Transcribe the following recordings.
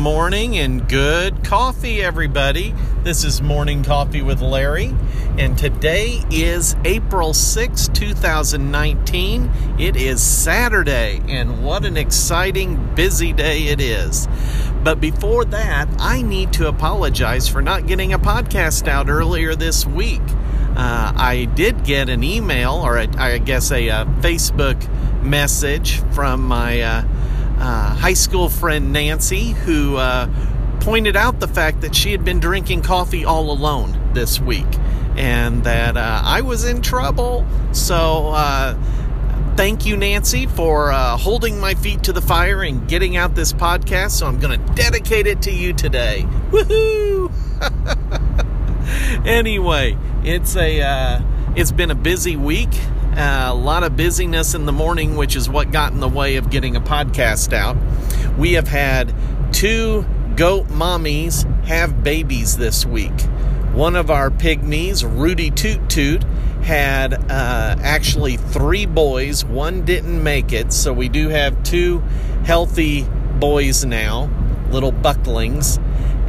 morning and good coffee, everybody. This is Morning Coffee with Larry, and today is April 6, 2019. It is Saturday, and what an exciting, busy day it is. But before that, I need to apologize for not getting a podcast out earlier this week. Uh, I did get an email, or a, I guess a, a, Facebook message from my. Uh, uh, high school friend Nancy, who uh, pointed out the fact that she had been drinking coffee all alone this week and that uh, I was in trouble. So, uh, thank you, Nancy, for uh, holding my feet to the fire and getting out this podcast. So, I'm going to dedicate it to you today. Woohoo! anyway, it's a uh, it's been a busy week uh, a lot of busyness in the morning, which is what got in the way of getting a podcast out. We have had two goat mommies have babies this week. One of our pygmies, Rudy Toot Toot, had uh, actually three boys. One didn't make it, so we do have two healthy boys now, little bucklings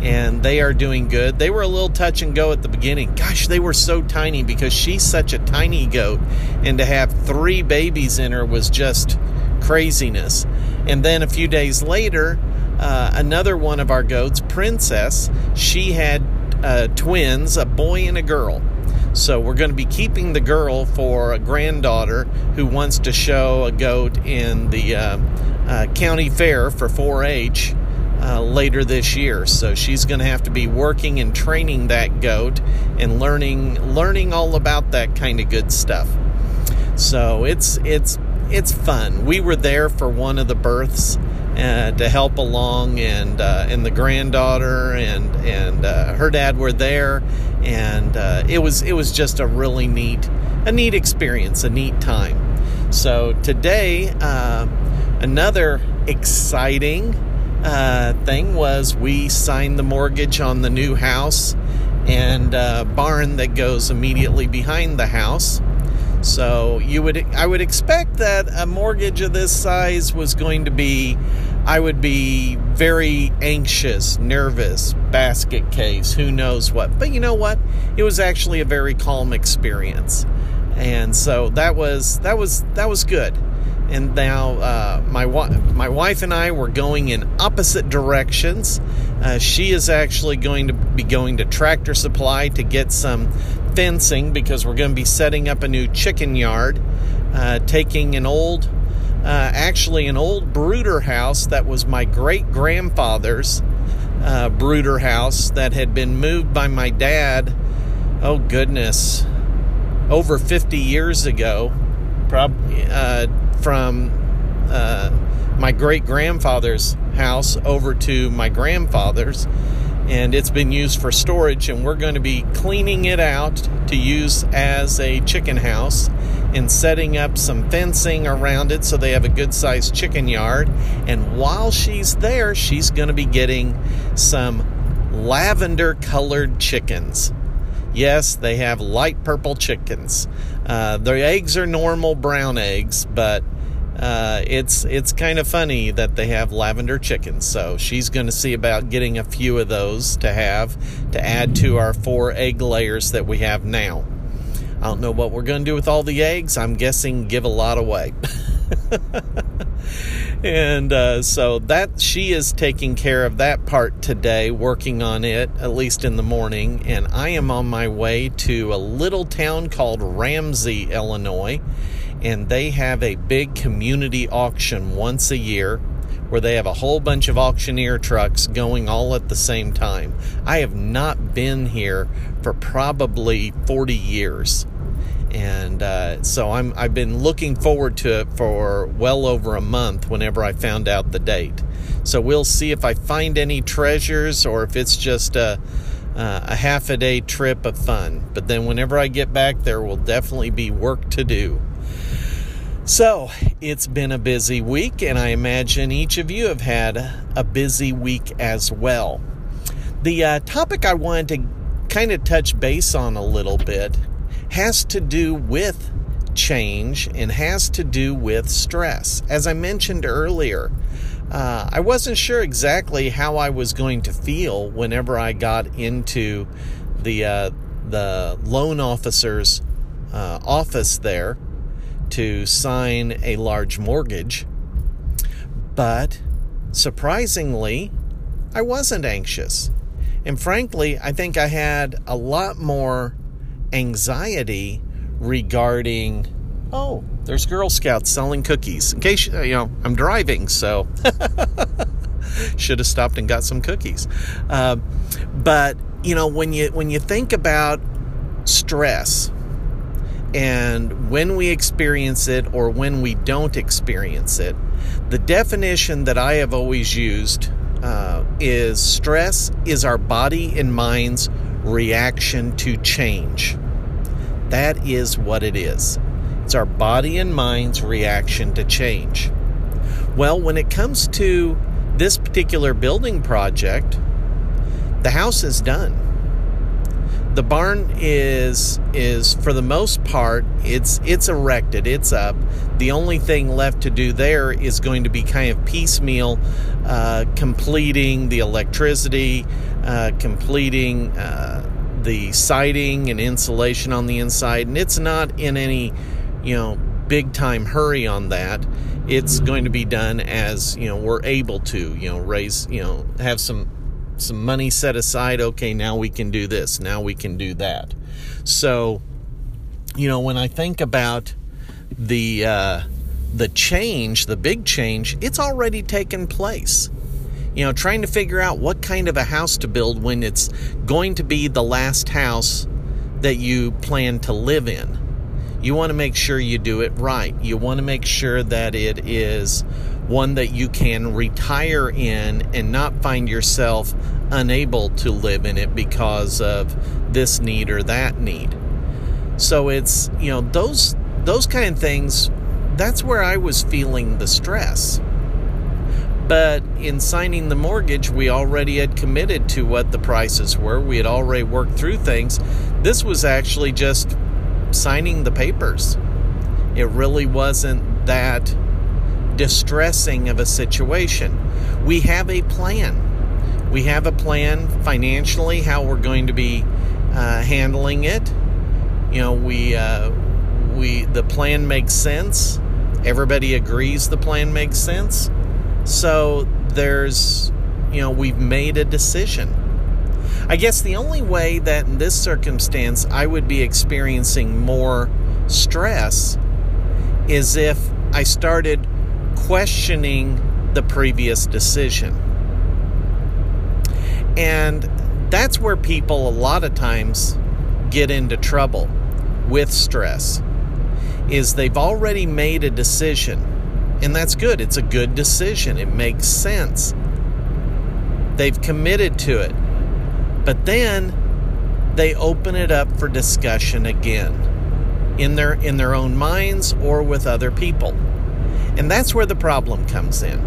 and they are doing good. They were a little touch and go at the beginning. Gosh, they were so tiny because she's such a tiny goat, and to have three babies in her was just craziness. And then a few days later, uh, another one of our goats, Princess, she had uh, twins, a boy and a girl. So we're going to be keeping the girl for a granddaughter who wants to show a goat in the uh, uh county fair for 4-H uh, later this year. So she's going to have to be working and training that goat and learning learning all about that kind of good stuff. So it's it's it's fun. We were there for one of the births uh, to help along, and uh, and the granddaughter and and uh, her dad were there, and uh, it was it was just a really neat a neat experience, a neat time. So today, uh, another exciting uh, thing was we signed the mortgage on the new house and uh, barn that goes immediately behind the house. So you would I would expect that a mortgage of this size was going to be I would be very anxious, nervous, basket case, who knows what. But you know what? It was actually a very calm experience. And so that was that was that was good and now uh, my my wife and I were going in opposite directions. Uh, she is actually going to be going to Tractor Supply to get some fencing because we're going to be setting up a new chicken yard, uh, taking an old, uh, actually an old brooder house that was my great grandfather's uh, brooder house that had been moved by my dad. Oh goodness, over 50 years ago, probably uh, from uh, my great grandfather's house over to my grandfather's, and it's been used for storage. And we're going to be cleaning it out to use as a chicken house and setting up some fencing around it so they have a good sized chicken yard. And while she's there, she's going to be getting some lavender colored chickens. Yes, they have light purple chickens. Uh, the eggs are normal brown eggs, but uh, it's it's kind of funny that they have lavender chickens. So she's going to see about getting a few of those to have to add to our four egg layers that we have now. I don't know what we're going to do with all the eggs. I'm guessing give a lot away. and uh, so that she is taking care of that part today, working on it at least in the morning. And I am on my way to a little town called Ramsey, Illinois and they have a big community auction once a year where they have a whole bunch of auctioneer trucks going all at the same time. I have not been here for probably 40 years. And uh, so I'm, I've been looking forward to it for well over a month whenever I found out the date. So we'll see if I find any treasures or if it's just a, uh, a half a day trip of fun. But then whenever I get back, there will definitely be work to do. So, it's been a busy week, and I imagine each of you have had a busy week as well. The uh, topic I wanted to kind of touch base on a little bit has to do with change and has to do with stress. As I mentioned earlier, uh, I wasn't sure exactly how I was going to feel whenever I got into the uh, the loan officer's uh, office there to sign a large mortgage. But surprisingly, I wasn't anxious. And frankly, I think I had a lot more anxiety regarding, oh, there's Girl Scouts selling cookies. In case, you know, I'm driving, so should have stopped and got some cookies. Uh, but, you know, when you, when you think about stress, and when we experience it or when we don't experience it, the definition that I have always used uh, is stress is our body and mind's reaction to change. That is what it is. It's our body and mind's reaction to change. Well, when it comes to this particular building project, the house is done the barn is is for the most part it's it's erected it's up the only thing left to do there is going to be kind of piecemeal uh, completing the electricity uh, completing uh, the siding and insulation on the inside and it's not in any you know big time hurry on that it's going to be done as you know we're able to you know raise you know have some some money set aside. Okay, now we can do this. Now we can do that. So, you know, when I think about the uh, the change, the big change, it's already taken place. You know, trying to figure out what kind of a house to build when it's going to be the last house that you plan to live in. You want to make sure you do it right. You want to make sure that it is one that you can retire in and not find yourself unable to live in it because of this need or that need. So it's, you know, those those kind of things that's where I was feeling the stress. But in signing the mortgage, we already had committed to what the prices were. We had already worked through things. This was actually just signing the papers. It really wasn't that distressing of a situation. We have a plan. We have a plan financially how we're going to be uh, handling it. You know, we uh, we the plan makes sense. Everybody agrees the plan makes sense. So there's, you know, we've made a decision. I guess the only way that in this circumstance I would be experiencing more stress is if I started questioning the previous decision. And that's where people a lot of times get into trouble with stress is they've already made a decision and that's good it's a good decision it makes sense they've committed to it but then they open it up for discussion again in their in their own minds or with other people. And that's where the problem comes in.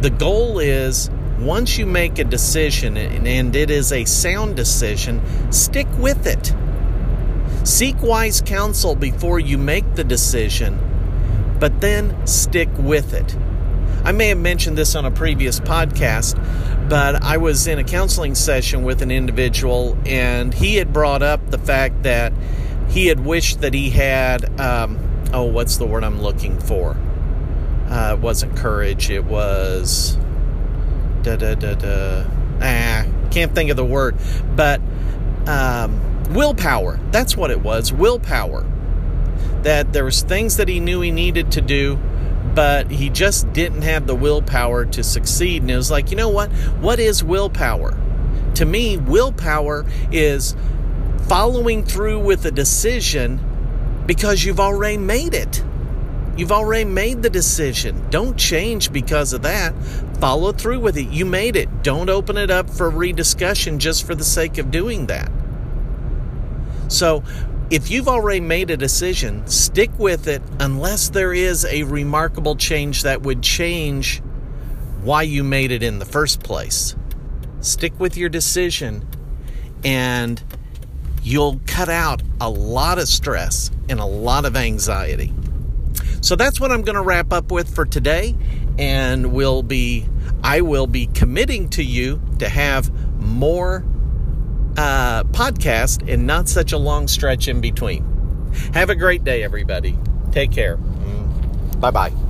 The goal is once you make a decision and it is a sound decision, stick with it. Seek wise counsel before you make the decision, but then stick with it. I may have mentioned this on a previous podcast, but I was in a counseling session with an individual, and he had brought up the fact that he had wished that he had, um, oh, what's the word I'm looking for? Uh, it wasn't courage, it was. Da da da da. Ah, can't think of the word. But um, willpower. That's what it was willpower. That there was things that he knew he needed to do but he just didn't have the willpower to succeed. And it was like, you know what? What is willpower? To me, willpower is following through with a decision because you've already made it. You've already made the decision. Don't change because of that. Follow through with it. You made it. Don't open it up for rediscussion just for the sake of doing that. So, if you've already made a decision, stick with it unless there is a remarkable change that would change why you made it in the first place. Stick with your decision and you'll cut out a lot of stress and a lot of anxiety. So that's what I'm going to wrap up with for today. and will be I will be committing to you to have more uh, podcast and not such a long stretch in between. Have a great day, everybody. Take care. Bye bye.